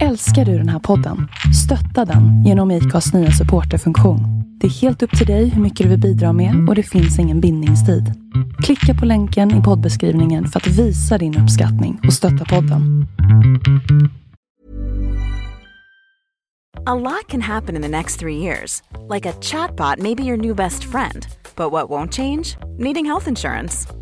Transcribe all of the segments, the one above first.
Älskar du den här podden? Stötta den genom IKAs nya supporterfunktion. Det är helt upp till dig hur mycket du vill bidra med och det finns ingen bindningstid. Klicka på länken i poddbeskrivningen för att visa din uppskattning och stötta podden. A lot can happen in the next three years. Like a chatbot maybe your new best friend. But what won't change? Needing health insurance.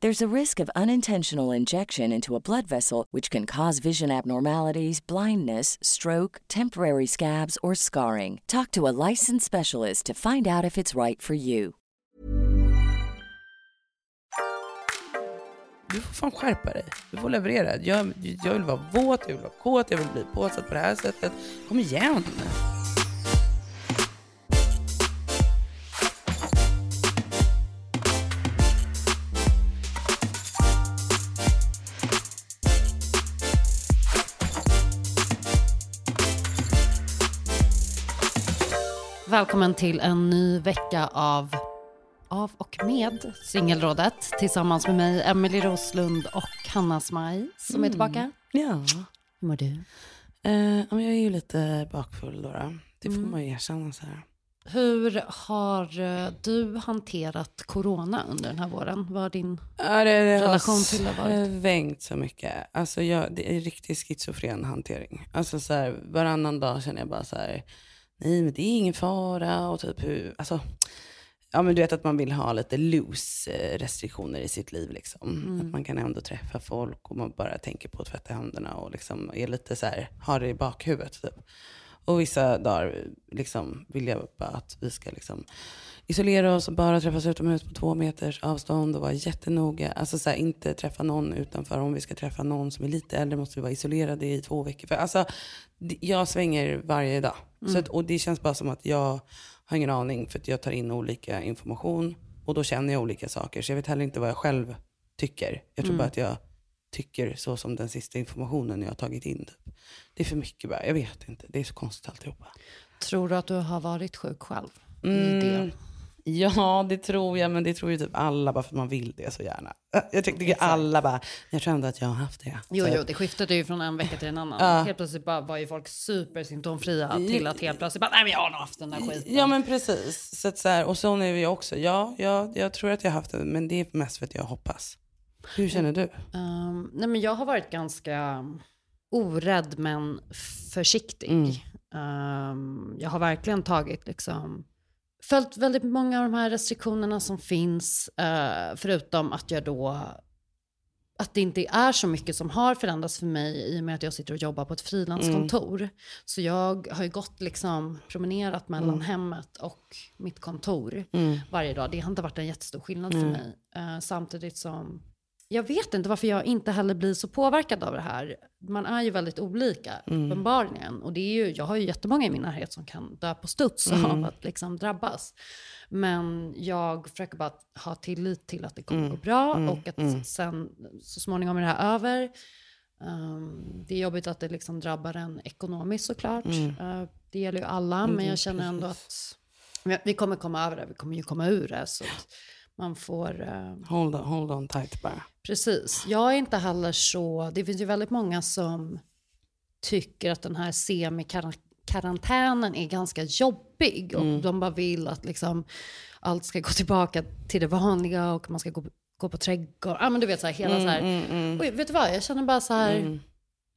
There's a risk of unintentional injection into a blood vessel, which can cause vision abnormalities, blindness, stroke, temporary scabs, or scarring. Talk to a licensed specialist to find out if it's right for you. Du får fan skärpa dig. Du får leverera. Jag, jag vill vara våt, jag vill vara kåt, jag vill bli påsatt på det här sättet. Kom igen! Välkommen till en ny vecka av av och med Singelrådet tillsammans med mig, Emelie Roslund och Hanna Smaj som är tillbaka. Ja. Hur mår du? Eh, jag är ju lite bakfull då. då. Det får Mm. man ju erkänna så här. Hur har eh, du hanterat corona under den här våren? Vad har din... Ja, det, det Relation till det har har varit. svängt så mycket. Alltså jag, det är riktigt schizofren hantering. Alltså så här, varannan dag känner jag bara så här, nej men det är ingen fara och typ hur, alltså, ja men du vet att man vill ha lite loose eh, restriktioner i sitt liv liksom. Mm. Att man kan ändå träffa folk och man bara tänker på att tvätta händerna och liksom är lite så här, har det i bakhuvudet typ. Och vissa dagar liksom vill jag bara att vi ska liksom isolera oss och bara träffas utomhus på två meters avstånd och vara jättenoga. Alltså så här, inte träffa någon utanför. Om vi ska träffa någon som är lite äldre måste vi vara isolerade i två veckor. För alltså, jag svänger varje dag. Så att, och det känns bara som att jag har ingen aning för att jag tar in olika information och då känner jag olika saker. Så jag vet heller inte vad jag själv tycker. Jag tror bara att jag tycker så som den sista informationen jag har tagit in. Typ. Det är för mycket bara. Jag vet inte. Det är så konstigt alltihopa. Tror du att du har varit sjuk själv? Mm. Ja, det tror jag, men det tror ju typ alla bara för att man vill det så gärna. Jag tycker tycker alla bara, jag tror ändå att jag har haft det. Jo, Så- jo, det skiftade ju från en vecka till en annan. Ja. Helt plötsligt bara var ju folk supersymptomfria till att helt plötsligt bara, nej men jag har nog haft den där skiten. Ja men precis. Så så här, och så är vi också. Ja, ja, jag tror att jag har haft det, men det är mest för att jag hoppas. Hur känner du? Ehm, nej, men jag har varit ganska orädd men försiktig. Mm. Ehm, jag har verkligen tagit liksom följt väldigt många av de här restriktionerna som finns. eh, förutom att jag då att det inte är så mycket som har förändrats för mig i och med att jag sitter och jobbar på ett frilanskontor. Så jag har ju gått liksom promenerat mellan hemmet och mitt kontor varje dag. Det har inte varit en jättestor skillnad för mig. Eh, samtidigt som jag vet inte varför jag inte heller blir så påverkad av det här. Man är ju väldigt olika, uppenbarligen. Och det är ju, jag har ju jättemånga i min närhet som kan dö på studs av att liksom drabbas. Men jag försöker bara ha tillit till att det kommer gå bra och att sen så småningom är det här över. Um, det är jobbigt att det liksom drabbar en ekonomiskt såklart. Uh, det gäller ju alla, men jag känner ändå att vi- vi kommer komma över det. Vi kommer ju komma ur det. Så att man får... eh, Hold on, hold on tight bara. Precis. Jag är inte heller så... Det finns ju väldigt många som tycker att den här karantänen är ganska jobbig och Mm. de bara vill att liksom allt ska gå tillbaka till det vanliga och man ska gå, gå på trädgård. Ja men du vet så här, hela så här. Mm, mm, Oj, vet du vad, jag känner bara så här, mm.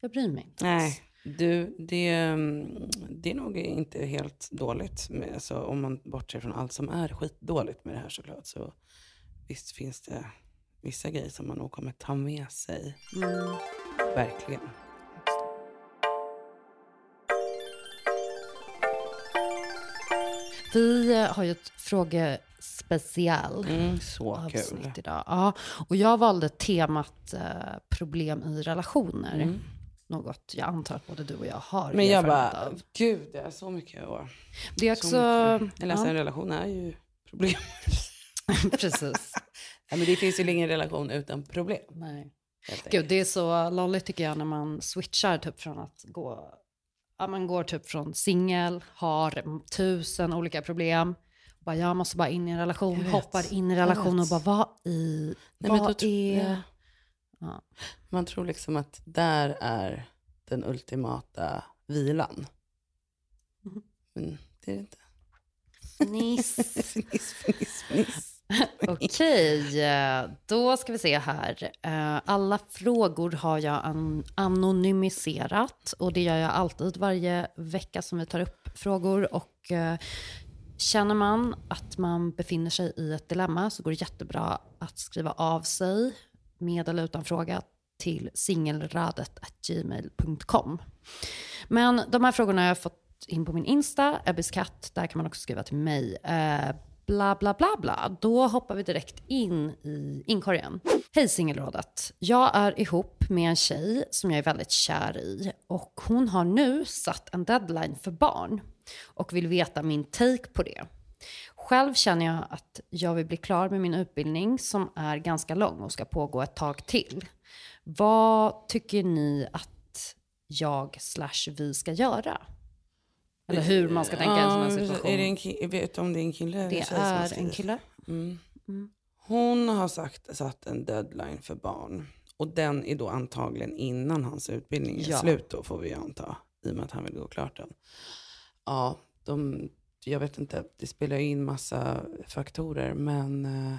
jag bryr mig inte. Nej, du, det, mm, det är nog inte helt dåligt. Med, alltså, om man bortser från allt som är skitdåligt med det här såklart. Så visst finns det vissa grejer som man nog kommer ta med sig. Mm. Verkligen. Vi eh, har ju ett frågespecial. Mm, så kul. avsnitt idag. Ja, och jag valde temat eh, problem i relationer. Mm. Något jag antar att både du och jag har Men jag bara, av. gud det är så mycket. Och, Det är så också... mycket. Eller alltså, en relation är ju problem. ja, precis. Ja, men det finns ju ingen relation utan problem. Nej. Gud, det är så lolligt tycker jag när man switchar typ från att gå... Ja, man går typ från singel, har tusen olika problem. Bara, jag måste bara in i en relation, hoppar in i Jag relation och bara, vad i... Nej, vad då är... ja. Man tror liksom att där är den ultimata vilan. Mhm. Men det är det inte. Fniss. fniss, fniss, fniss. Okej, då ska vi se här. Eh, alla frågor har jag an- anonymiserat och det gör jag alltid varje vecka som vi tar upp frågor. Och eh, känner man att man befinner sig i ett dilemma så går det jättebra att skriva av sig med eller utan fråga till singelradet.gmail.com. Men de här frågorna har jag fått in på min Insta, Ebbis katt. Där kan man också skriva till mig. Eh, Bla, bla, bla, bla. Då hoppar vi direkt in i inkorgen. Hej singelrådet. Jag är ihop med en tjej som jag är väldigt kär i. Och hon har nu satt en deadline för barn. Och vill veta min take på det. Själv känner jag att jag vill bli klar med min utbildning som är ganska lång och ska pågå ett tag till. Vad tycker ni att jag slash vi ska göra? Eller hur man ska tänka i en sån här situation. Är det en ki- vet du om det är en kille eller Det tjej som har är en skrivit? kille. Mm. Mm. Hon har sagt, satt en deadline för barn. Och den är då antagligen innan hans utbildning är Ja. slut då får vi anta. I och med att han vill gå klart den. Ja, de, jag vet inte, det spelar ju in massa faktorer. Men eh,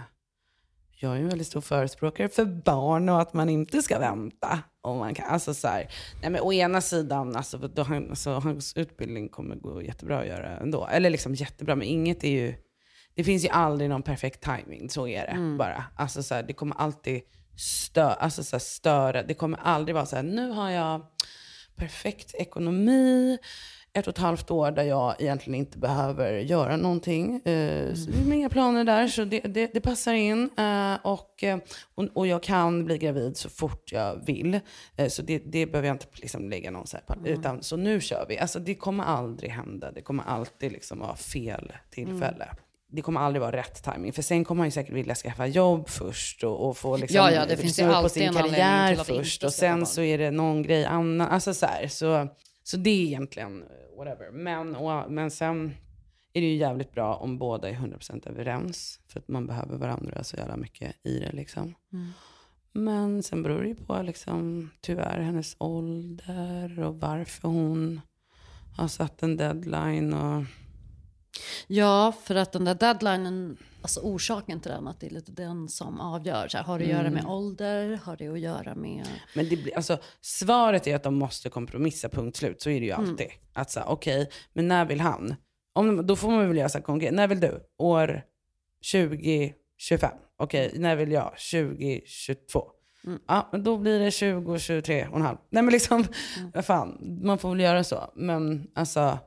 jag är en väldigt stor förespråkare för barn och att man inte ska vänta. Om man kan. Alltså så här, nej men å ena sidan, alltså, då han, alltså, hans utbildning kommer gå jättebra att göra ändå. Eller liksom jättebra, men inget är ju, det finns ju aldrig någon perfekt timing. så är det bara. Alltså så här, det kommer alltid stö, alltså så här, störa, det kommer aldrig vara så här, nu har jag perfekt ekonomi, ett och ett halvt år där jag egentligen inte behöver göra någonting. Eh, så det är inga planer där, så det, det, det passar in. Eh, och, eh, och, och jag kan bli gravid så fort jag vill. Så det, det behöver jag inte liksom lägga någon så här på. Utan, så nu kör vi. Alltså, det kommer aldrig hända. Det kommer alltid liksom vara fel tillfälle. Det kommer aldrig vara rätt timing. För sen kommer man ju säkert vilja skaffa jobb först och, och få liksom Ja, ja, det finns på sin karriär först. Och sen så är det någon grej annan. Alltså så här, så, så det är egentligen eh, whatever. Men, och, men sen är det ju jävligt bra om båda är 100% överens. För att man behöver varandra så jävla mycket i det liksom. Men sen beror det ju på liksom, tyvärr hennes ålder och varför hon har satt en deadline. Och, Ja, för att den där deadlinen, alltså orsaken till den, att det är lite den som avgör. Så här, har det att göra med ålder? Har det att göra med... Men det blir, alltså, svaret är att de måste kompromissa, punkt slut. Så är det ju alltid. Att så, okej, men när vill han? Om, då får man väl göra så här konkret. När vill du? År 2025. Okej, när vill jag? 2022. Ja, men då blir det 2023 och en halv. Nej men liksom, vad fan, man får väl göra så. Men alltså,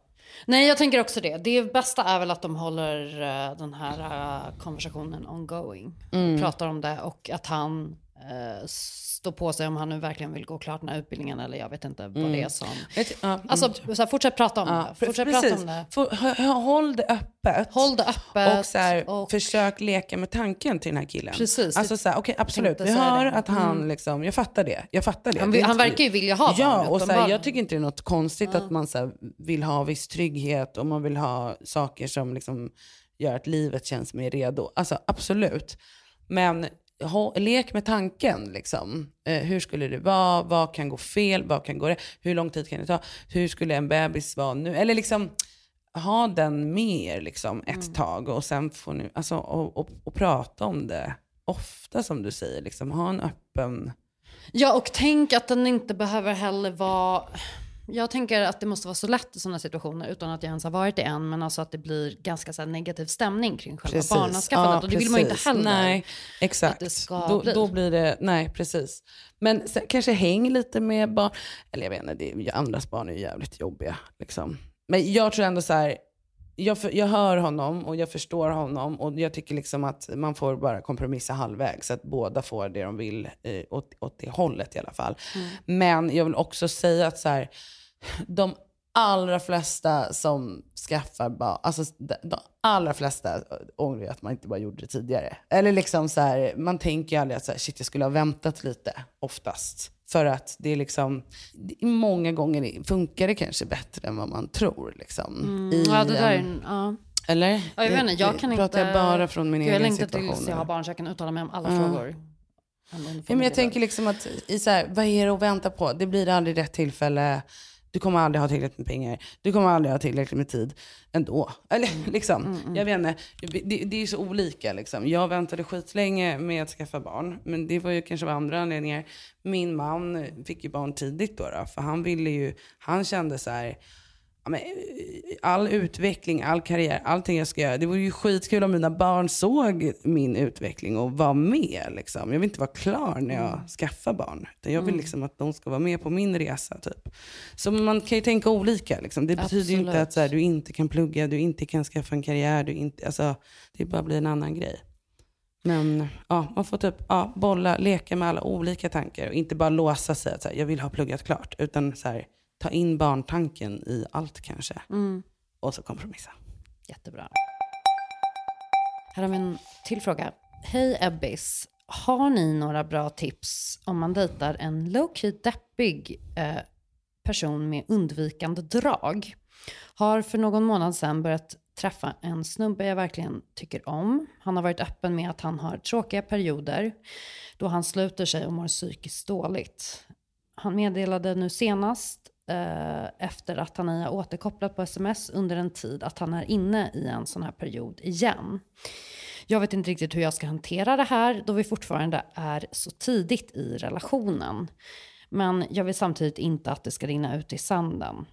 Nej, jag tänker också det. Det bästa är väl att de håller eh, den här eh, konversationen ongoing. Pratar om det och att han uh, står på sig om han nu verkligen vill gå klart den här utbildningen eller jag vet inte vad det är som... mm. Alltså, så här, fortsätt prata om Ja, det. Fortsätt precis. prata om det. Håll det öppet. Håll det öppet. Och, så här, och- försök leka med tanken till den här killen. Precis. Alltså så här, okej absolut, vi hör. Mm. att han liksom, jag fattar det. Jag fattar det. Han, Det vill- han verkar ju vilja ha barn, Ja, och så här, jag tycker inte det är något konstigt att man så vill ha viss trygghet och man vill ha saker som liksom gör att livet känns mer redo. Alltså absolut. Men ha, lek med tanken. Liksom. Eh, hur skulle det vara? Vad kan gå fel? Vad kan gå rätt? Hur lång tid kan det ta? Hur skulle en bebis vara nu? Eller liksom ha den med er liksom, ett Mm. tag och sen får ni, alltså, och, och, och prata om det ofta som du säger. Liksom, ha en öppen... Ja, och tänk att den inte behöver heller vara... Jag tänker att det måste vara så lätt i sådana situationer utan att jag ens har varit i en, men alltså att det blir ganska så negativ stämning kring själva barnaskaffandet. och det vill man ju inte precis. heller. Nej, exakt. att det ska då, bli. då blir det, nej precis. Men sen, kanske häng lite med barn, eller jag vet inte, det, andras barn är ju jävligt jobbiga. Liksom. Men jag tror ändå så här, jag, för, jag hör honom och jag förstår honom och jag tycker liksom att man får bara kompromissa halvvägs så att båda får det de vill eh, åt, åt det hållet i alla fall. Mm. Men jag vill också säga att så här, de allra flesta som skaffar barn, alltså de, allra flesta ångrar ju att man inte bara gjorde det tidigare. Eller liksom så här, man tänker ju aldrig att så här, shit jag skulle ha väntat lite oftast. För att det är liksom, många gånger funkar det kanske bättre än vad man tror. Liksom, i Mm. Ja, det där är en- en, ja. Eller? Ja, jag vet inte, jag kan pratar inte... jag bara från min Gud, jag egen längtar situation. tills jag har barn så jag kan uttala mig om alla Ja. frågor. Ja, men jag tänker liksom att, i så här, vad är det att vänta på? Det blir aldrig rätt tillfälle. Du kommer aldrig ha tillräckligt med pengar. Du kommer aldrig ha tillräckligt med tid ändå. Eller liksom, jag vet inte. Det, det är så olika liksom. Jag väntade skitlänge med att skaffa barn. Men det var ju kanske av andra anledningar. Min man fick ju barn tidigt då. då för han ville ju, han kände så här, all utveckling, all karriär, allting jag ska göra. Det vore ju skitkul om mina barn såg min utveckling och var med. Liksom. Jag vill inte vara klar när jag skaffar barn. Utan jag vill liksom att de ska vara med på min resa. Typ. Så man kan ju tänka olika. Liksom. Det betyder ju inte att så här, du inte kan plugga, du inte kan skaffa en karriär. Du inte, alltså, det bara blir en annan grej. Men ja, man får typ ja, bolla, leka med alla olika tankar och inte bara låsa sig att så här, jag vill ha pluggat klart. Utan så här, ta in barntanken i allt kanske. Mm. Och så kompromissa. Jättebra. Här har vi en till fråga. Hej Ebbis. Har ni några bra tips om man dejtar en low-key deppig eh, person med undvikande drag? Har för någon månad sedan börjat träffa en snubbe jag verkligen tycker om. Han har varit öppen med att han har tråkiga perioder då han sluter sig och mår psykiskt dåligt. Han meddelade nu senast eh, efter att han har återkopplat på sms under en tid att han är inne i en sån här period igen. Jag vet inte riktigt hur jag ska hantera det här då vi fortfarande är så tidigt i relationen. Men jag vill samtidigt inte att det ska rinna ut i sanden.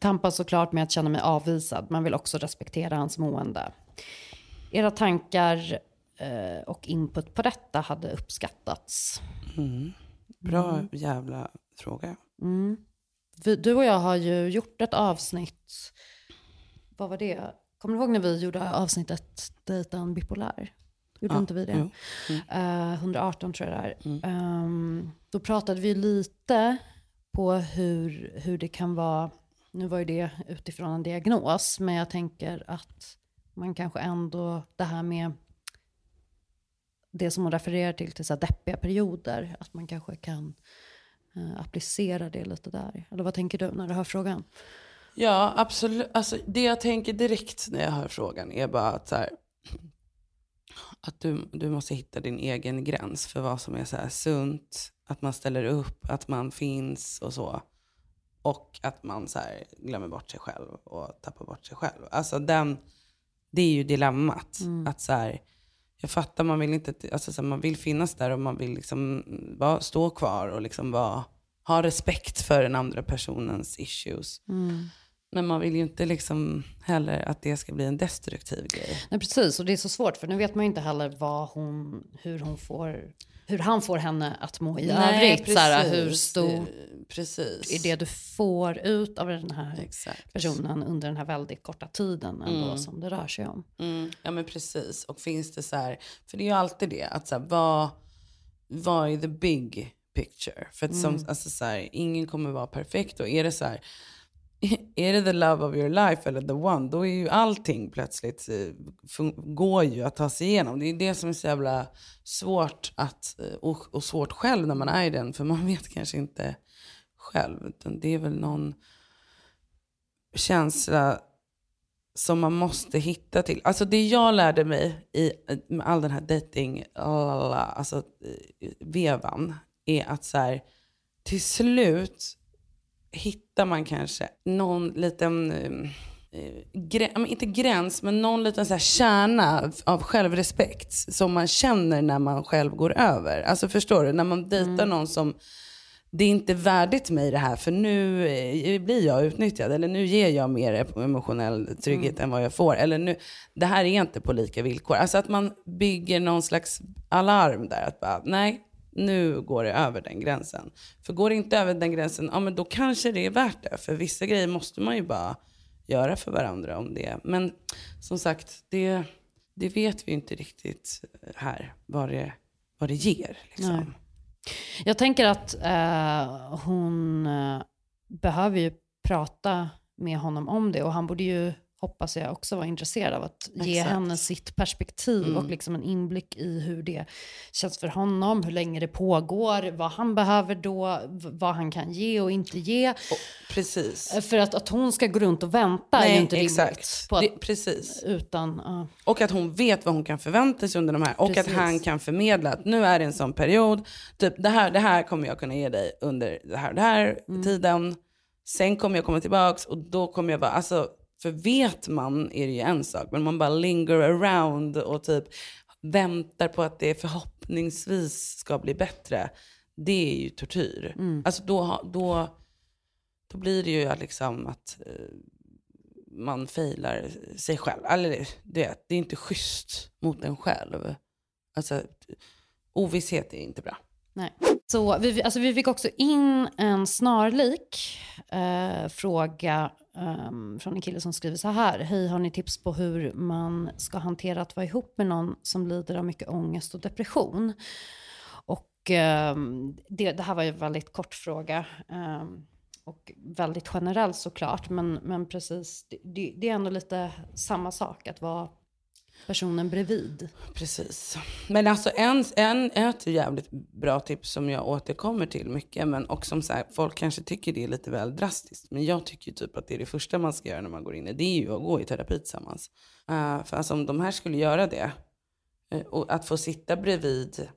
Tampas såklart med att känna mig avvisad men vill också respektera hans mående. Era tankar eh, och input på detta hade uppskattats. Bra jävla fråga. Mm. Vi, du och jag har ju gjort ett avsnitt. Vad var det? Kommer du ihåg när vi gjorde avsnittet Dejta en bipolär? Gjorde Ja, inte vi det? jo. Eh, 118 tror jag det är. Ehm, då pratade vi lite på hur, hur det kan vara. Nu var ju det utifrån en diagnos, men jag tänker att man kanske ändå, det här med det som hon refererar till, till så här deppiga perioder, att man kanske kan eh, applicera det lite där. Eller vad tänker du när du hör frågan? Ja, absolut. Alltså, det jag tänker direkt när jag hör frågan är bara att, så här, att du, du måste hitta din egen gräns för vad som är så här sunt, att man ställer upp, att man finns och så. Och att man så här, glömmer bort sig själv och tappar bort sig själv. Alltså den, det är ju dilemmat. Att så här, jag fattar, man vill, inte, alltså så här, man vill finnas där och man vill liksom bara stå kvar och liksom bara ha respekt för den andra personens issues. Mm. Men man vill ju inte liksom heller att det ska bli en destruktiv grej. Nej, precis. Och det är så svårt, för nu vet man ju inte heller vad hon, hur, hon får, hur han får henne att må i övrigt. Så här, hur stort Precis. är det du får ut av den här Exakt. personen under den här väldigt korta tiden ändå Mm. som det rör sig om. Mm, ja men precis. Och finns det så här, för det är ju alltid det, att så här, vad, vad är the big picture? För att som, alltså så här, ingen kommer vara perfekt och är det så här, är det the love of your life eller the one, då är ju allting plötsligt, eh, går ju att ta sig igenom. Det är det som är så jävla svårt att, eh, och, och svårt själv när man är i den, för man vet kanske inte själv. Utan det är väl någon känsla som man måste hitta till. Alltså det jag lärde mig i eh, med all den här dating, alltså vevan, är att så här, till slut hittar man kanske någon liten, eh, grä, inte gräns, men någon liten så här kärna av självrespekt som man känner när man själv går över. Alltså förstår du? När man dejtar mm. någon som det är inte värdigt mig det här för nu eh, blir jag utnyttjad eller nu ger jag mer emotionell trygghet mm. än vad jag får. Eller nu, det här är inte på lika villkor. Alltså att man bygger någon slags alarm där. Att bara, nej, nu går det över den gränsen. För går det inte över den gränsen, ja men då kanske det är värt det. För vissa grejer måste man ju bara göra för varandra om det. Men som sagt, det, det vet vi inte riktigt här vad det, vad det ger. Liksom. Jag tänker att eh, hon eh, behöver ju prata med honom om det och han borde ju hoppas jag också vara intresserad av att ge Exakt. henne sitt perspektiv mm. och liksom en inblick i hur det känns för honom, hur länge det pågår, vad han behöver då, vad han kan ge och inte ge. Och, precis. För att, att hon ska gå runt och vänta Nej, är ju inte rimligt. På att, det, precis. Utan, uh. Och att hon vet vad hon kan förvänta sig under de här. Och precis. att han kan förmedla att nu är det en sån period, typ det här, det här kommer jag kunna ge dig under det här, det här mm. tiden. Sen kommer jag komma tillbaka och då kommer jag vara, alltså för vet man är det ju en sak, men man bara linger around och typ väntar på att det förhoppningsvis ska bli bättre. Det är ju tortyr. Mm. Alltså då, då, då blir det ju liksom att eh, man failar sig själv. Eller det, det är inte schysst mot en själv. Alltså ovisshet är inte bra. Nej. Så vi, alltså vi fick också in en snarlik eh, fråga um, från en kille som skriver så här. Hej, har ni tips på hur man ska hantera att vara ihop med någon som lider av mycket ångest och depression? Och um, det, det, här var ju en väldigt kort fråga. Um, och väldigt generell såklart, men, men precis, det, det är ändå lite samma sak att vara personen bredvid. Precis. Men alltså en, en, ett jävligt bra tips som jag återkommer till mycket, men och som så här, folk kanske tycker det är lite väl drastiskt, men jag tycker typ att det är det första man ska göra när man går in i, det är ju att gå i terapi tillsammans. Uh, för alltså om de här skulle göra det, uh, och att få sitta bredvid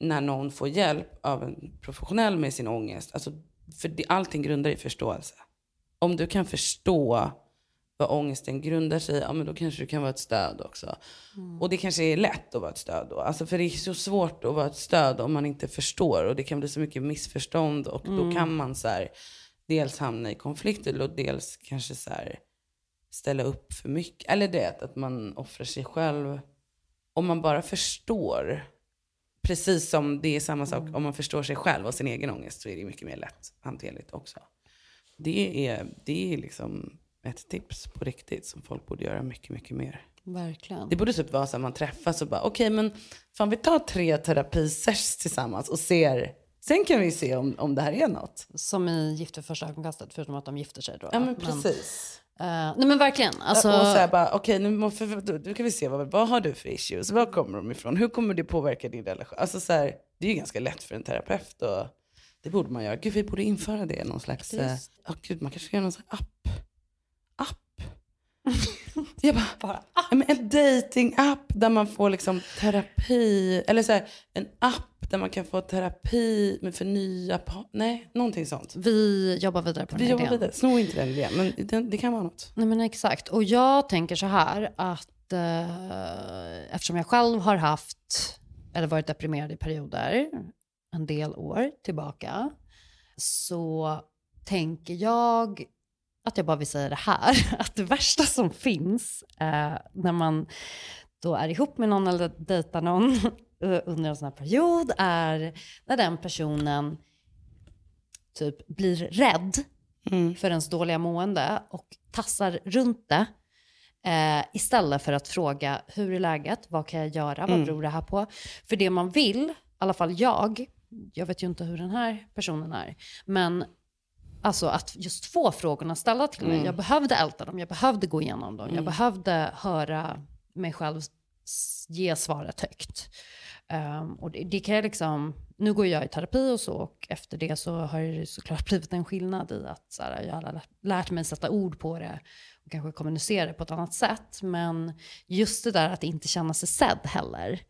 när någon får hjälp av en professionell med sin ångest, alltså, för det, allting grundar i förståelse. Om du kan förstå vad ångesten grundar sig ja men då kanske du kan vara ett stöd också. Mm. Och det kanske är lätt att vara ett stöd då. Alltså för det är så svårt att vara ett stöd om man inte förstår. Och det kan bli så mycket missförstånd och mm. då kan man så här, dels hamna i konflikter och dels kanske så här, ställa upp för mycket. Eller det att man offrar sig själv. Om man bara förstår, precis som det är samma sak mm. om man förstår sig själv och sin egen ångest så är det mycket mer lätt hanterligt också. Det är, det är liksom ett tips på riktigt som folk borde göra mycket, mycket mer. Verkligen. Det borde typ vara så att man träffas och bara, okej okay, men fan vi tar tre terapisers tillsammans och ser, sen kan vi se om, om det här är något. Som i Gift vid första ögonkastet, förutom att de gifter sig då. Ja men precis. Men, uh, nej men verkligen. Alltså... Och så bara, okej okay, nu, måste, nu kan vi se, vad, vad har du för issues? Var kommer de ifrån? Hur kommer det påverka din relation? Alltså så här, det är ju ganska lätt för en terapeut och det borde man göra. Gud, vi borde införa det, någon slags, oh, gud, man kanske ska göra någon slags app jag bara, bara men en dating-app där man får liksom terapi. Eller så här, en app där man kan få terapi med för nya Nej, någonting sånt. Vi jobbar vidare på den Vi jobbar idén. vidare. Sno inte den idén, men det, det, kan vara något. Nej men exakt. Och jag tänker så här att eh, eftersom jag själv har haft, eller varit deprimerad i perioder, en del år tillbaka, så tänker jag att jag bara vill säga det här, att det värsta som finns eh, när man då är ihop med någon eller dejtar någon under en sån här period är när den personen typ blir rädd mm. för ens dåliga mående och tassar runt det eh, istället för att fråga hur är läget, vad kan jag göra, vad mm. beror det här på? För det man vill, i alla fall jag, jag vet ju inte hur den här personen är, men Alltså att just få frågorna ställda till mig. Mm. Jag behövde älta dem, jag behövde gå igenom dem. Mm. Jag behövde höra mig själv ge svaret högt. Um, och det, det, kan jag liksom nu går jag i terapi och så och efter det så har det såklart blivit en skillnad i att så här, jag har lärt mig sätta ord på det och kanske kommunicera det på ett annat sätt. Men just det där att inte känna sig sedd heller.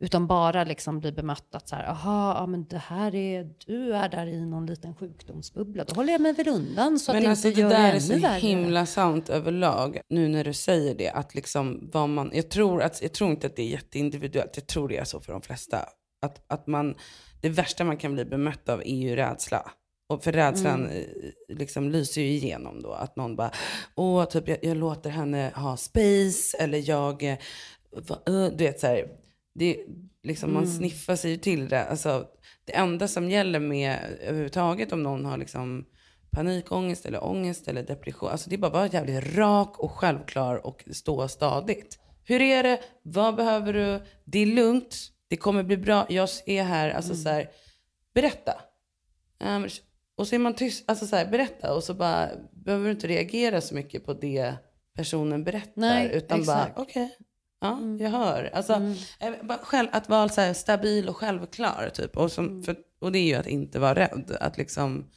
Utan bara liksom bli bemött att så här, aha, ja, men det här är, du är där i någon liten sjukdomsbubbla. Då håller jag mig väl undan så men att alltså, det inte gör det där är så värre. himla sant överlag. Nu när du säger det. Att liksom vad man, jag, tror att, jag tror inte att det är jätteindividuellt. Jag tror det är så för de flesta. Att, att man, det värsta man kan bli bemött av är ju rädsla. Och för rädslan Mm. eh, liksom lyser ju igenom då. Att någon bara, åh, typ jag, jag låter henne ha space. Eller jag, eh, va, eh, du vet så här. Det, liksom, Man Mm. sniffar sig ju till det. Alltså, det enda som gäller med överhuvudtaget om någon har liksom panikångest eller ångest eller depression. Alltså det är bara att vara jävligt rak och självklar och stå stadigt. Hur är det? Vad behöver du? Det är lugnt. Det kommer bli bra. Jag är här. Alltså så här, berätta. Ehm, och så är man tyst. Alltså så här, berätta. Och så bara behöver du inte reagera så mycket på det personen berättar. Nej, utan exakt. bara, okej. Ja, jag hör. Alltså, eh, bara själv, att vara så här stabil och självklar. Typ. Och, som, för, och det är ju att inte vara rädd. Att liksom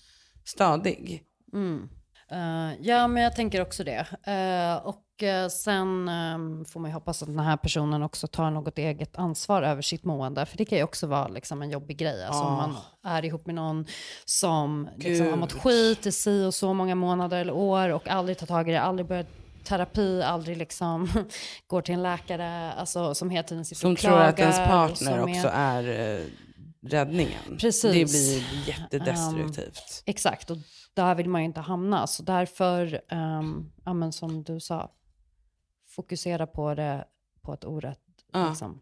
stadig. Mm. Eh, ja, men jag tänker också det. Eh, och eh, sen ehm, får man ju hoppas att den här personen också tar något eget ansvar över sitt mående. För det kan ju också vara liksom en jobbig grej. Alltså om man är ihop med någon som liksom, har mått skit i si och så många månader eller år och aldrig tar tag i det, aldrig börjat terapi, aldrig liksom går till en läkare alltså, som hela tiden sitter Som och tror att ens klagar, partner som också är eh, räddningen. Precis. Det blir jättedestruktivt. Exakt, och där vill man ju inte hamna. Så därför, um, ja, som du sa, fokusera på det på ett orätt... Ja. Liksom.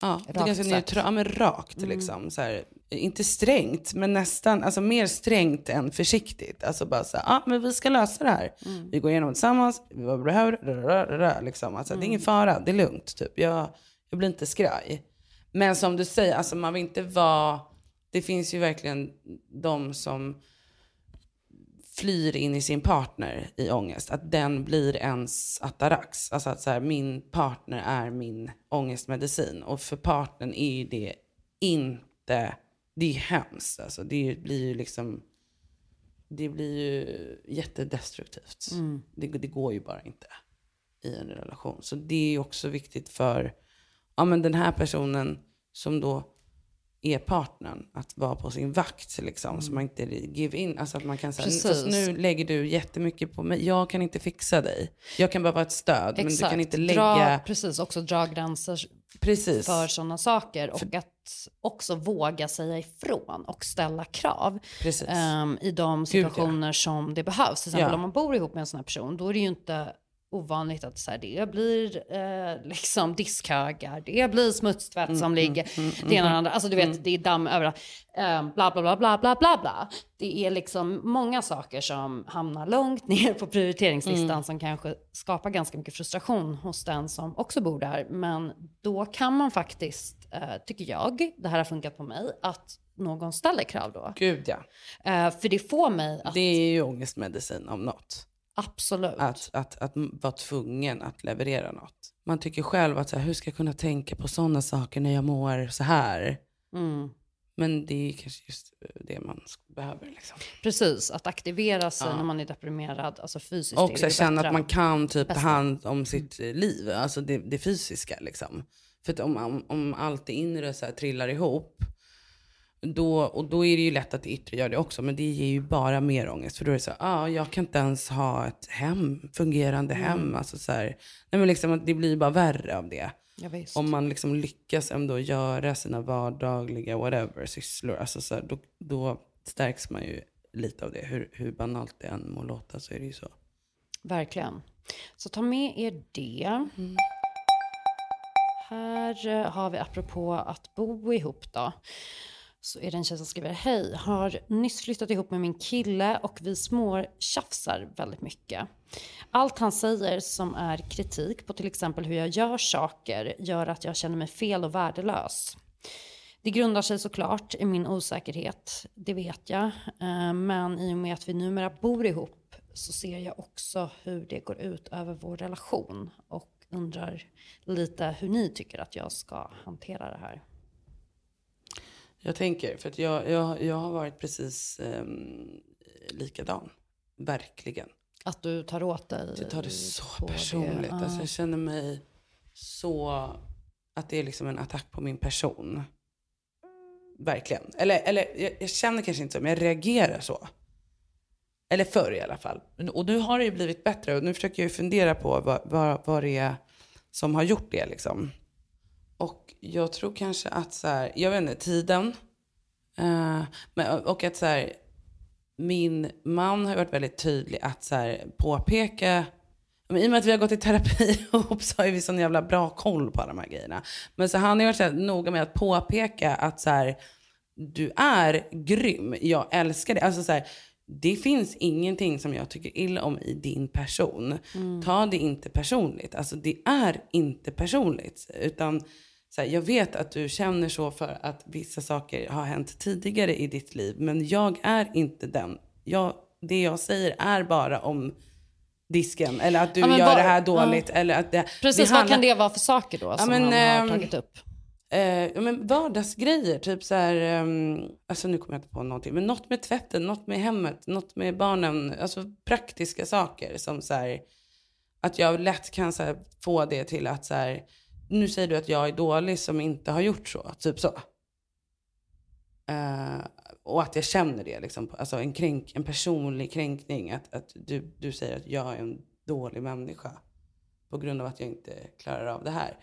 Ja, det är ganska neutralt, ja, men rakt liksom. Så här, inte strängt, men nästan, alltså mer strängt än försiktigt. Alltså bara så här, ja men vi ska lösa det här. Vi går igenom det tillsammans, vad behöver, rö, liksom. Alltså, Det är ingen fara, det är lugnt. Typ. Jag, jag blir inte skraj. Men som du säger, alltså man vill inte vara, det finns ju verkligen de som flyr in i sin partner i ångest. Att den blir ens atarax. Alltså att så här, min partner är min ångestmedicin. Och för partnern är ju det inte, det är hemskt. Alltså det blir ju liksom, det blir ju jättedestruktivt. Det, det går ju bara inte i en relation. Så det är ju också viktigt för ja, men den här personen som då är partnern att vara på sin vakt liksom. Så man inte give in. Alltså att man kan säga, nu lägger du jättemycket på mig. Jag kan inte fixa dig. Jag kan bara vara ett stöd. Men du kan inte lägga... Dra, precis, också dra gränser Precis. för sådana saker. Och att också våga säga ifrån och ställa krav. Ehm, I de Gud, ja. situationer som det behövs. Till exempel Ja. om man bor ihop med en sån här person, då är det ju inte ovanligt att så här, det blir eh, liksom diskhögar, det blir smutstvätt Mm, som ligger, det ena och det andra. Alltså du vet, det är damm överallt. Eh, bla, bla, bla, bla, bla, bla, bla. Det är liksom många saker som hamnar långt ner på prioriteringslistan Mm. som kanske skapar ganska mycket frustration hos den som också bor där. Men då kan man faktiskt, eh, tycker jag, det här har funkat på mig, att någon ställer krav då. Gud ja. Eh, för det får mig att, Det är ju ångestmedicin om något. Absolut. Att, att, att vara tvungen att leverera något. Man tycker själv att så här, hur ska jag kunna tänka på sådana saker när jag mår så här? Mm. Men det är kanske just det man behöver. Liksom. Precis, att aktivera sig Ja. när man är deprimerad, alltså fysiskt. Och så känna att man kan typ ta hand om sitt eh, liv, alltså det, det fysiska. Liksom. För om, om, om allt det inre så här trillar ihop, då, och då är det ju lätt att det yttre gör det också. Men det ger ju bara mer ångest. För då är det så här, ah, jag kan inte ens ha ett hem, fungerande Mm. hem. Alltså så här, nej men liksom, det blir bara värre av det. Ja. Om man liksom lyckas ändå göra sina vardagliga whatever sysslor, alltså så här, då, då stärks man ju lite av det. Hur, hur banalt det än må låta så är det ju så. Verkligen. Så ta med er det. Här eh, har vi apropå att bo ihop då. Så är det en tjej som skriver Hej, har nyss flyttat ihop med min kille och vi små tjafsar väldigt mycket. Allt han säger som är kritik på till exempel hur jag gör saker gör att jag känner mig fel och värdelös. Det grundar sig såklart i min osäkerhet, det vet jag. Eh, men i och med att vi numera bor ihop så ser jag också hur det går ut över vår relation och undrar lite hur ni tycker att jag ska hantera det här. Jag tänker, för att jag, jag, jag har varit precis um, likadan. Verkligen. Att du tar åt dig. Jag tar det så det. personligt. Ja. Alltså jag känner mig så, att det är liksom en attack på min person. Verkligen. Eller, eller jag, jag känner kanske inte så, men jag reagerar så. Eller förr i alla fall. Och nu har det ju blivit bättre och nu försöker jag ju fundera på vad, vad, vad det är som har gjort det liksom. Och jag tror kanske att så här, jag vet inte, tiden. Eh, men, och att så här, min man har varit väldigt tydlig att så här, påpeka men I och med att vi har gått i terapi ihop så har vi sån jävla bra koll på alla de här grejerna. Men så han har varit så här, noga med att påpeka att så här, du är grym, jag älskar dig. Alltså så här, det finns ingenting som jag tycker illa om i din person. Ta det inte personligt. Alltså det är inte personligt. Utan så här, jag vet att du känner så för att vissa saker har hänt tidigare i ditt liv. Men jag är inte den. Jag, det jag säger är bara om disken. Eller att du Ja, gör vad- det här dåligt. Eller att det, Precis, det vad handlar- kan det vara för saker då som men, han har ehm, tagit upp? Eh, ja, men vardagsgrejer, typ så här, ehm, alltså nu kommer jag inte på någonting, men något med tvätten, något med hemmet, något med barnen, alltså praktiska saker som så här, att jag lätt kan så här, få det till att så här, nu säger du att jag är dålig som inte har gjort så, typ så. Eh, och att jag känner det, liksom, alltså en, kränk, en personlig kränkning, att, att du, du säger att jag är en dålig människa på grund av att jag inte klarar av det här.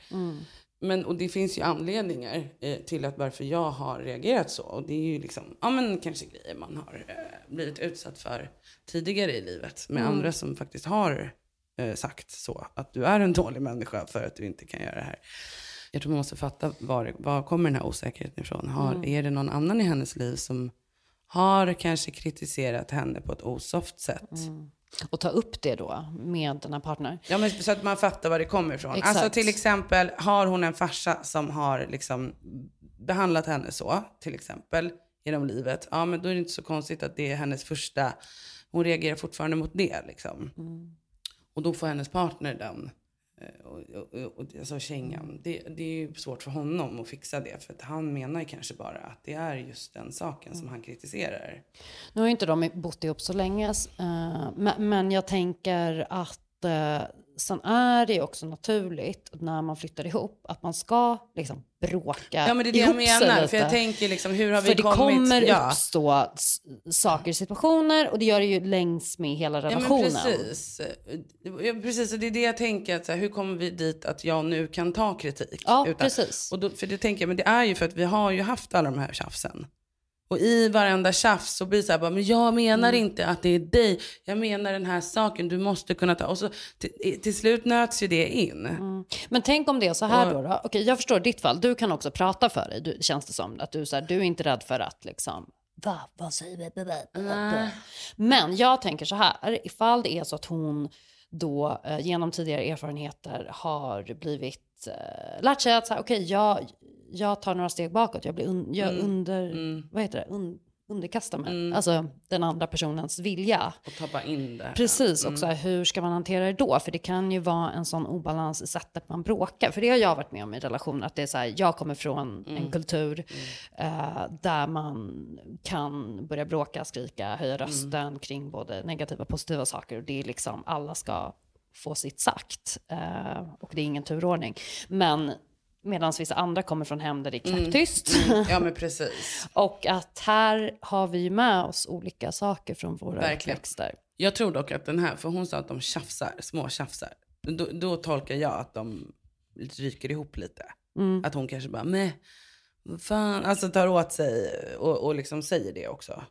Men, och det finns ju anledningar eh, till att varför jag har reagerat så. Och det är ju liksom, ja men kanske grejer man har eh, blivit utsatt för tidigare i livet. Med andra som faktiskt har eh, sagt så. Att du är en dålig människa för att du inte kan göra det här. Jag tror man måste fatta var, var kommer den här osäkerheten ifrån. Har, Är det någon annan i hennes liv som har kanske kritiserat henne på ett osoft sätt? Och ta upp det då med den här partnern. Ja, men så att man fattar var det kommer ifrån. Exakt. Alltså till exempel, har hon en farsa som har liksom behandlat henne så, till exempel, genom livet. Ja, men då är det inte så konstigt att det är hennes första, hon reagerar fortfarande mot det liksom. Och då får hennes partner den, eh, och, och, och, alltså kängan. Det, det är ju svårt för honom att fixa det, för att han menar ju kanske bara att det är just den saken som han kritiserar. Nu har ju inte de bott ihop så länge, eh, men, jag tänker att eh, sen är det ju också naturligt när man flyttar ihop att man ska liksom bråka Ja men det är det jag menar. lite. För jag tänker liksom hur har vi För det kommit? kommer ja. uppstå saker, situationer och det gör det ju längs med hela relationen. Ja, men precis. Ja, precis. Och det är det jag tänker. Att så här, hur kommer vi dit att jag nu kan ta kritik? Ja, precis. Och då, för det tänker jag, men det är ju för att vi har ju haft alla de här tjafsen. Och i varenda tjafs så blir det så här, bara, men jag menar Mm. inte att det är dig. Jag menar den här saken, du måste kunna ta. Och så till, till slut nöts ju det in. Mm. Men tänk om det är så här då. då. Okej, jag förstår ditt fall. Du kan också prata för dig, du, känns det som. Att du, så här, du är inte rädd för att liksom... Va? Vad säger vi? Men jag tänker så här, ifall det är så att hon då eh, genom tidigare erfarenheter har blivit eh, lärt sig att så här, okej, jag, jag tar några steg bakåt, jag blir un, jag Mm. under, vad heter det, un, underkastar mig, alltså den andra personens vilja. Och ta bara in det. Precis, och så här, hur ska man hantera det då? För det kan ju vara en sån obalans i sättet man bråkar. För det har jag varit med om i relationer, att det är så här, jag kommer från en kultur eh, där man kan börja bråka, skrika, höja rösten kring både negativa och positiva saker. Och det är liksom, alla ska få sitt sagt. Eh, och det är ingen turordning. Men medan vissa andra kommer från hem där det är knäpptyst. Ja men precis. Och att här har vi med oss olika saker från våra Verkligen. uppväxter. Jag tror dock att den här, för hon sa att de tjafsar, små tjafsar. Då, då tolkar jag att de ryker ihop lite. Mm. Att hon kanske bara, nej, fan, alltså tar åt sig och, och liksom säger det också.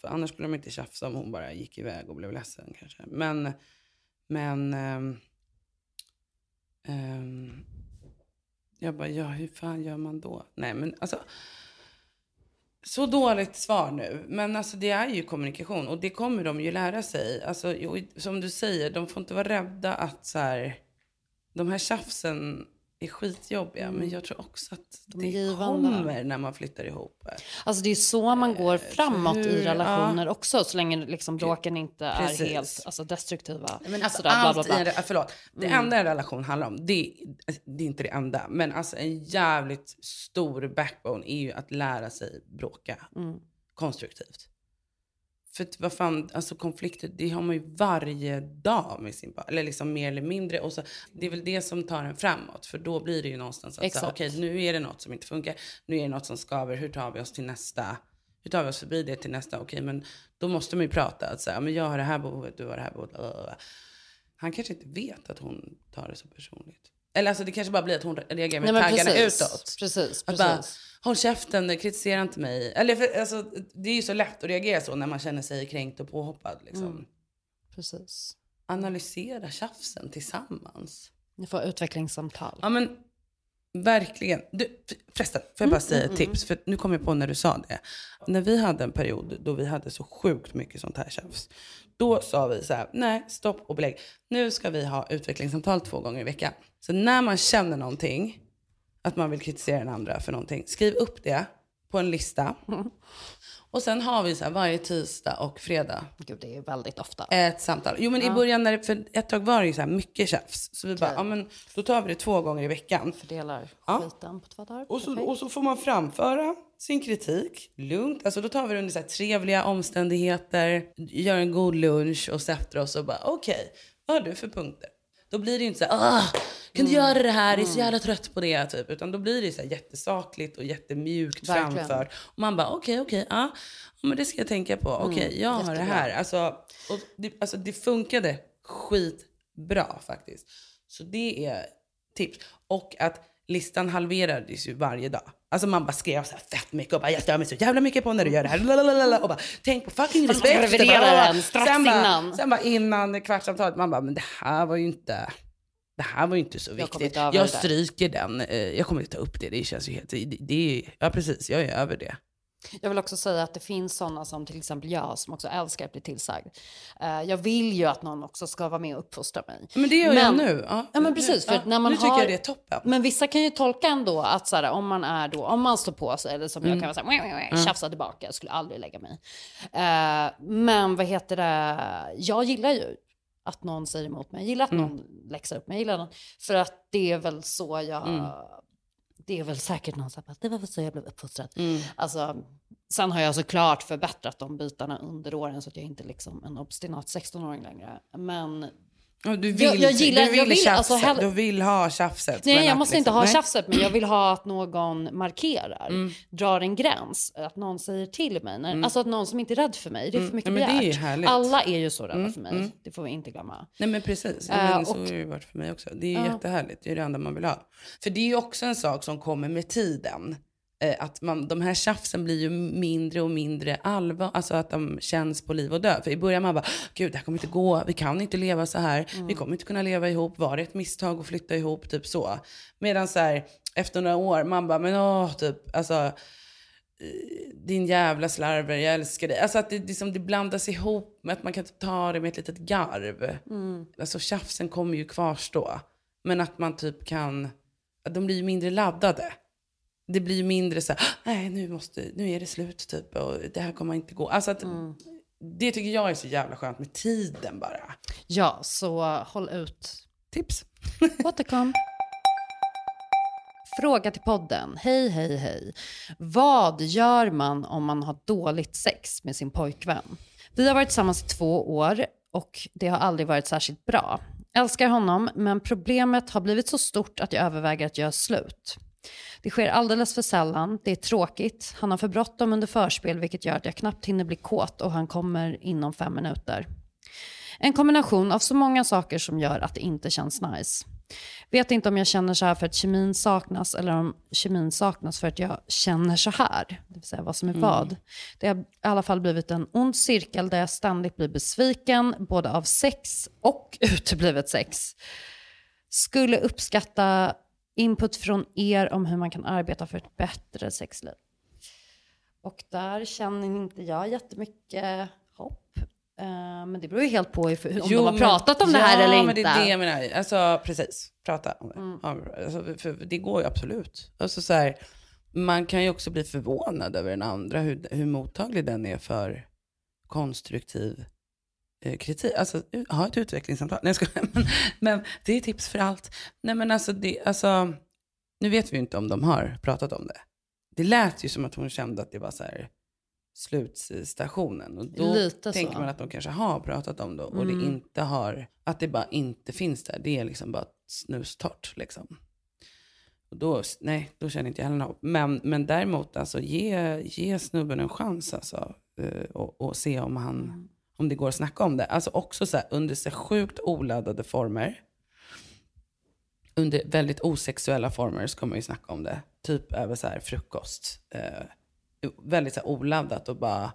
För annars skulle de inte tjafsa om hon bara gick iväg och blev ledsen kanske. Men, men, ehm, ehm, jag bara, ja hur fan gör man då? Nej men alltså, så dåligt svar nu. Men alltså det är ju kommunikation och det kommer de ju lära sig. Alltså, som du säger, de får inte vara rädda att så här, de här tjafsen är skitjobbiga. Men jag tror också att är det givande. kommer när man flyttar ihop. Alltså det är så man går framåt hur- i relationer också, så länge liksom bråken inte Precis. är helt alltså, destruktiva. Men alltså Sådär, bla, bla, allt bla. i en, re- förlåt, det enda en relation handlar om, det, det är inte det enda, men alltså en jävligt stor backbone är ju att lära sig bråka konstruktivt. För att, vad fan, alltså konflikter, det har man ju varje dag med sin partner, eller liksom mer eller mindre. Och så, det är väl det som tar en framåt, för då blir det ju någonstans att Exakt. okej nu är det något som inte funkar, nu är det något som skaver, hur tar vi oss till nästa? Hur tar vi oss förbi det till nästa? Okej, men då måste man ju prata. Att säga, men jag har det här behovet, du har det här behovet. Han kanske inte vet att hon tar det så personligt. Eller alltså det kanske bara blir att hon reagerar med Nej, taggarna precis. utåt. Precis, Att bara, precis. håll käften, kritisera inte mig. Eller för, alltså, det är ju så lätt att reagera så när man känner sig kränkt och påhoppad. Liksom. Mm. precis. Analysera tjafsen tillsammans. Ni får utvecklingssamtal. Ja men verkligen. Du, förresten, får jag bara säga ett tips? För nu kom jag på när du sa det. När vi hade en period då vi hade så sjukt mycket sånt här tjafs. Då sa vi så här, nej stopp och belägg. Nu ska vi ha utvecklingssamtal två gånger i veckan. Så när man känner någonting, att man vill kritisera den andra för någonting, skriv upp det på en lista. Och sen har vi så här varje tisdag och fredag Gud, det är väldigt ofta. ett samtal. Jo men i början, när det, för ett tag var det ju så här mycket tjafs. Så vi bara, ja men då tar vi det två gånger i veckan. Fördelar Ja. skiten på två dagar. Och så, och så får man framföra sin kritik lugnt. Alltså då tar vi det under så här trevliga omständigheter, gör en god lunch och sätter oss och bara okej, vad har du för punkter? Då blir det inte så här, kan du Mm. göra det här? Jag är så jävla trött på det. Typ. Utan då blir det så här jättesakligt och jättemjukt Verkligen. framfört. Och man bara okej, okej, ja, ja, men det ska jag tänka på. Okej, jag har det Mm, här. Alltså, och det, alltså, det funkade skitbra faktiskt. Så det är tips. Och att listan halverades ju varje dag. Alltså man bara skrev så här fett mycket och bara jag stör mig så jävla mycket på när du gör det här. Lalalala, och bara tänk på fucking respekt. sen bara, innan. Sen bara innan kvartssamtalet man bara men det här var ju inte det här var ju inte så Jag viktigt. Jag där. stryker den. Eh, Jag kommer inte ta upp det. Det känns ju helt... Det, det, ja precis, jag är över det. Jag vill också säga att det finns sådana som till exempel jag som också älskar att bli tillsagd. Eh, jag vill ju att någon också ska vara med och uppfostra mig. Men det gör jag Men- nu. Ja, Ja men precis, för Ja, när man nu tycker har... jag det är toppen. Men vissa kan ju tolka ändå att så här, om man är då, om man står på sig eller som Mm. jag kan vara så här, tjafsa tillbaka, jag skulle aldrig lägga mig. Eh, men vad heter det, jag gillar ju att någon säger emot mig, jag gillar att Mm. någon läxar upp mig, jag gillar någon, för att det är väl så jag, Mm. Det är väl säkert någon som bara, det var väl så jag blev uppfostrad. Mm. Alltså, sen har jag såklart förbättrat de bitarna under åren så att jag inte är liksom en obstinat 16-åring längre. Men Ja, du vill, Jag- jag gillar- du vill, jag vill, tjafset. alltså, hell- Du vill ha tjafset. Nej, jag att måste liksom- inte ha nej. tjafset, men jag vill ha att någon markerar, Mm. drar en gräns, att någon säger till mig. När, Alltså att någon som inte är rädd för mig, det är för mycket Mm. Är begärt. Mm, Alla är ju så rädda för mig, det får vi inte glömma. Nej men precis, Eh, men så och- har det ju varit för mig också. Det är ju Ja. jättehärligt, det är det enda man vill ha. För det är ju också en sak som kommer med tiden. Eh, att man, de här tjafsen blir ju mindre och mindre allvar, alltså att de känns på liv och död. För i början man bara, gud det här kommer inte gå, vi kan inte leva så här, vi kommer inte kunna leva ihop, var det ett misstag att flytta ihop, typ så. Medan så här, efter några år, man bara, men åh, typ, alltså eh, din jävla slarver, jag älskar dig. Alltså att det, liksom, det blandas ihop med att man kan ta det med ett litet garv. Alltså tjafsen kommer ju kvarstå. Men att man typ kan, de blir ju mindre laddade. Det blir mindre så här, nej nu, måste, nu är det slut typ och det här kommer inte gå. Alltså att, Det tycker jag är så jävla skönt med tiden bara. Ja, så håll ut. Tips. Återkom. Fråga till podden. Hej, hej, hej. Vad gör man om man har dåligt sex med sin pojkvän? Vi har varit tillsammans i två år och det har aldrig varit särskilt bra. Älskar honom, men problemet har blivit så stort att jag överväger att göra slut. Det sker alldeles för sällan, det är tråkigt, han har för bråttom under förspel vilket gör att jag knappt hinner bli kåt och han kommer inom fem minuter. En kombination av så många saker som gör att det inte känns nice. Vet inte om jag känner så här för att kemin saknas eller om kemin saknas för att jag känner så här. Det vill säga vad som är vad. Det har i alla fall blivit en ond cirkel där jag ständigt blir besviken både av sex och uteblivet sex. Skulle uppskatta input från er om hur man kan arbeta för ett bättre sexliv. Och där känner inte jag jättemycket hopp. Eh, men det beror ju helt på om de har men- pratat om det här ja, eller men inte. det är det jag menar. Alltså precis, prata om det. Mm. Ja, alltså, för det går ju absolut. Alltså, så här, man kan ju också bli förvånad över den andra, hur, hur mottaglig den är för konstruktiv kritik. Alltså, ha ett utvecklingssamtal. Nej, jag skojar. men, men det är tips för allt. Nej, men alltså, det, alltså, nu vet vi ju inte om de har pratat om det. Det lät ju som att hon kände att det var så här slutstationen. Och då Lite tänker så. man att de kanske har pratat om det och det Mm. inte har, att det bara inte finns där. Det är liksom bara snustort liksom. Och då, nej, då känner inte jag heller något. Men, men däremot, alltså, ge, ge snubben en chans alltså, eh, och, och se om, han, om det går att snacka om det. Alltså också så här, under så sjukt oladdade former, under väldigt osexuella former så kommer man ju snacka om det. Typ över så här frukost. Eh, väldigt så här oladdat och bara,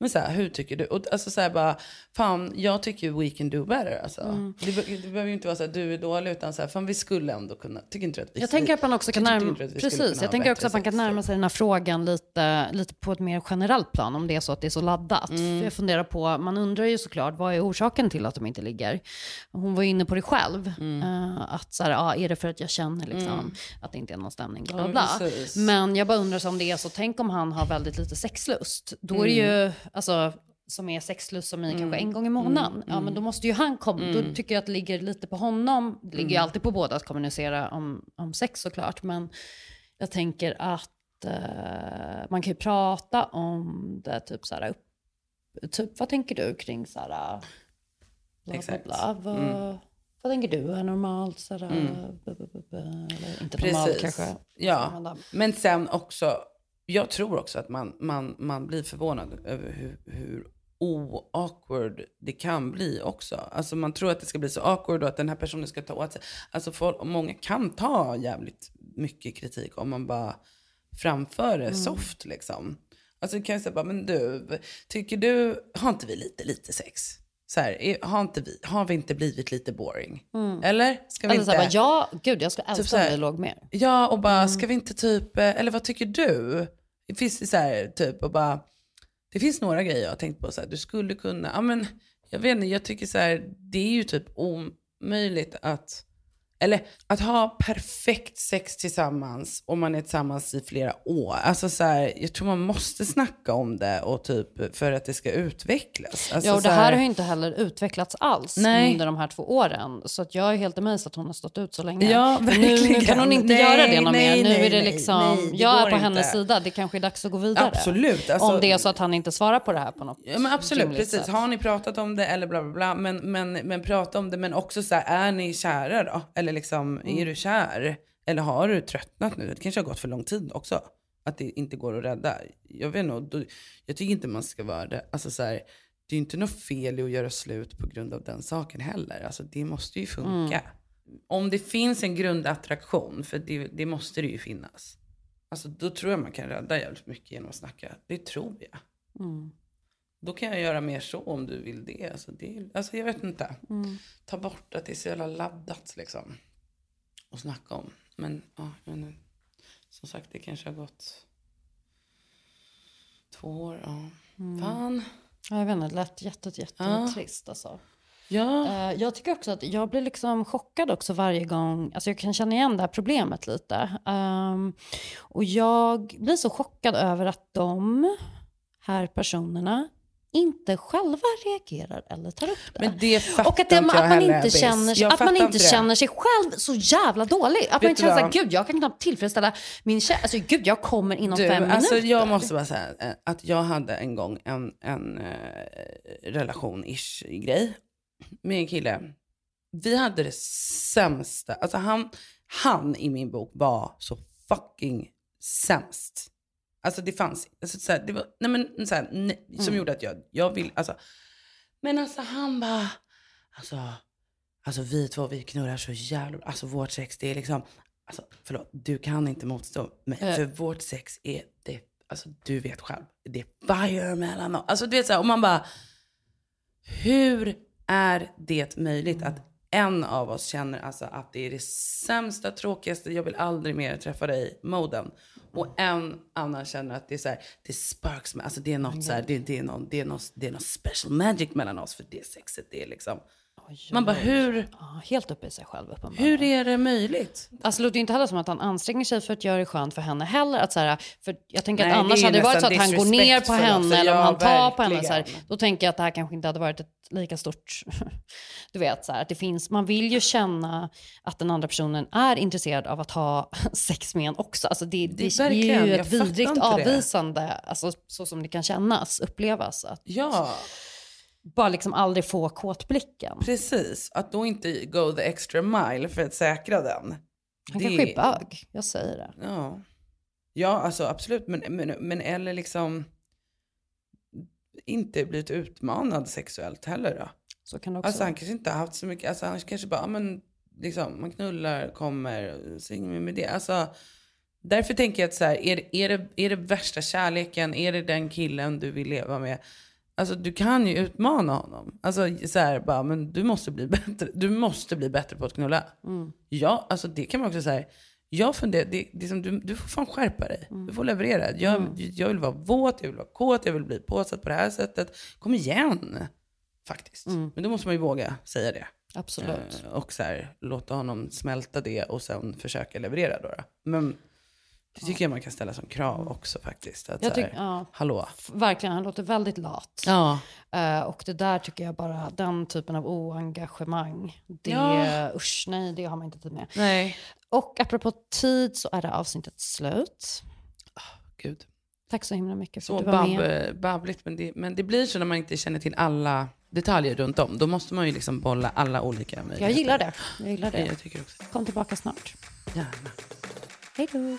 men så här, hur tycker du? Och alltså så här bara, fan jag tycker we can do better. Alltså. Mm. Det, det behöver ju inte vara så här, du är dålig, utan så här, fan vi skulle ändå kunna, tycker inte att vi Jag tänker att man också kan närma, precis, jag tänker också att man kan närma sig den här frågan lite, lite på ett mer generellt plan om det är så att det är så laddat. Mm. Jag funderar på, man undrar ju såklart vad är orsaken till att de inte ligger? Hon var ju inne på det själv. Mm. eh, att så här, ja, är det för att jag känner liksom, att det inte är någon stämning? Bla, bla, Ja. Men jag bara undrar så om det är så, tänk om han har väldigt lite sexlust. Då är det Mm. ju, alltså som är sexlust som i kanske en gång i månaden. Ja, men då måste ju han komma. Mm. Då tycker jag att det ligger lite på honom. Det ligger ju alltid på båda att kommunicera om, om sex såklart. Men jag tänker att eh, man kan ju prata om det. Typ så här, upp, typ, vad tänker du kring så här, bla, bla, Exakt. bla, vad, Mm. vad tänker du är normalt? Så bu, bu, eller inte normalt Precis. kanske. Ja, men sen också, jag tror också att man, man, man blir förvånad över hur, hur o-awkward det kan bli också. Alltså man tror att det ska bli så awkward och att den här personen ska ta åt sig. Alltså folk, många kan ta jävligt mycket kritik om man bara framför det soft liksom. Alltså kan jag säga bara, men du, tycker du, har inte vi lite, lite sex? Så här, är- har, inte vi, har vi inte blivit lite boring? Eller? Ska vi Eller inte? så här, bara, ja, gud jag skulle Typ älska så om vi låg mer. Ja, och bara, ska vi inte typ, eh, eller vad tycker du? Det finns så här, typ, och bara, det finns några grejer jag har tänkt på, så här, du skulle kunna, ja men, jag vet inte, jag tycker så här, det är ju typ omöjligt att, eller att ha perfekt sex tillsammans om man är tillsammans i flera år. Alltså så här, jag tror man måste snacka om det och typ för att det ska utvecklas. Alltså, Ja, och det här har ju inte heller utvecklats alls Nej. under de här två åren. Så att jag är helt amazed att hon har stått ut så länge. Ja, nu, nu kan hon inte Nej, göra det någon mer. Nu är det liksom, nej, det jag är på inte. hennes sida. Det kanske är dags att gå vidare. Absolut, alltså- Om det är så att han inte svarar på det här på något Ja men absolut, precis. sätt. Har ni pratat om det eller bla bla bla. Men, men, men prata om det. Men också så här, är ni kära då? Eller liksom, Mm. är du kär? Eller har du tröttnat nu? Det kanske har gått för lång tid också. Att det inte går att rädda. Jag vet nog, då, jag tycker inte man ska vara det. Alltså så här, det är ju inte något fel i att göra slut på grund av den saken heller. Alltså det måste ju funka. Mm. Om det finns en grundattraktion, för det, det måste det ju finnas. Alltså då tror jag man kan rädda jävligt mycket genom att snacka. Det tror jag. Mm. Då kan jag göra mer så om du vill det. Alltså, det alltså jag vet inte. Mm. Ta bort att det är så jävla laddat liksom. Att snacka om. Men ja, inte. som sagt det kanske har gått två år. Ja. Mm. Fan. Ja, Jag vet inte, det lät jätte, jättetrist alltså. Ja. Eh, Jag tycker också att jag blir liksom chockad också varje gång. Alltså jag kan känna igen det här problemet lite. Ehm, och jag blir så chockad över att de här personerna inte själva reagerar eller tar upp det. Men det fattar och att, det, inte jag att man inte, känner, sig- Jag att man inte det. känner sig själv så jävla dålig. Att man Vet inte du känner såhär, gud jag kan knappt tillfredsställa min tjej. Alltså gud jag kommer inom Du, fem alltså minuter. jag måste bara säga eh, att jag hade en gång en, en eh, relation-ish grej med en kille. Vi hade det sämsta. Alltså han, han i min bok var så fucking sämst. Alltså det fanns, alltså så här, det var, nej men så här, nej, som Mm. gjorde att jag, jag vill, alltså. Men alltså han bara, alltså, alltså vi två vi knullar så jävla. Alltså vårt sex det är liksom, alltså förlåt, du kan inte motstå. Men Eh. för vårt sex är det, alltså du vet själv, det är fire mellan oss. Alltså du vet så här, och man bara, hur är det möjligt att en av oss känner alltså att det är det sämsta, tråkigaste, jag vill aldrig mer träffa dig moden. Och en annan känner att det är så här, det sparks med, alltså det är något så här, det, det, är någon, det, är något, det är något special magic mellan oss för det sexet det är liksom. Man bara hur, Ja, helt uppe i sig själv uppenbarligen. hur är det möjligt? Alltså det låter ju inte heller som att han anstränger sig för att göra det skönt för henne heller. Att så här, för jag tänker Nej, att annars hade det varit så att han går ner på disrespectful henne också. eller om Ja, han tar på henne. Så här, verkligen. då tänker jag att det här kanske inte hade varit ett lika stort... Du vet, så här, att det finns, man vill ju känna att den andra personen är intresserad av att ha sex med en också. Alltså det, det, Det är verkligen, ju ett vidrigt avvisande, alltså, så som det kan kännas, upplevas. Att Ja, bara liksom aldrig få kåtblicken. precis. Att då inte go the extra mile för att säkra den. Han Det- kanske är bög, jag säger det. Ja, ja alltså absolut. Men, men, men eller liksom inte blivit utmanad sexuellt heller då. Så kan det också Alltså han kanske inte har haft så mycket, alltså han kanske bara, ja, men liksom man knullar, kommer, så mer med det. Alltså därför tänker jag att så här, är, är, det, är det värsta kärleken, är det den killen du vill leva med? Alltså du kan ju utmana honom. Alltså så här, bara, men du måste bli bättre. Du måste bli bättre på att knulla. Mm. Ja, alltså det kan man också säga. Jag funderar, det, det som, du, du får fan skärpa dig. Du får leverera. Jag, jag vill vara våt, jag vill vara kåt, jag vill bli påsatt på det här sättet. Kom igen! Faktiskt. Men då måste man ju våga säga det. Absolut. Eh, och så här, låta honom smälta det och sen försöka leverera då. då. Men det tycker jag man kan ställa som krav också faktiskt. Att Jag så här, ja. Hallå. Verkligen, han låter väldigt lat. Ja. Eh, och det där tycker jag bara, den typen av oengagemang, det, Ja. usch nej, det har man inte tid med. Nej. Och apropå tid så är det avsnittet slut. Gud. Tack så himla mycket för Så att du var med. babbligt. Men det, men det blir så när man inte känner till alla detaljer runt om. Då måste man ju liksom bolla alla olika möjligheter. Jag gillar det. Jag gillar det. jag tycker också. Kom tillbaka snart. Gärna. Hej då.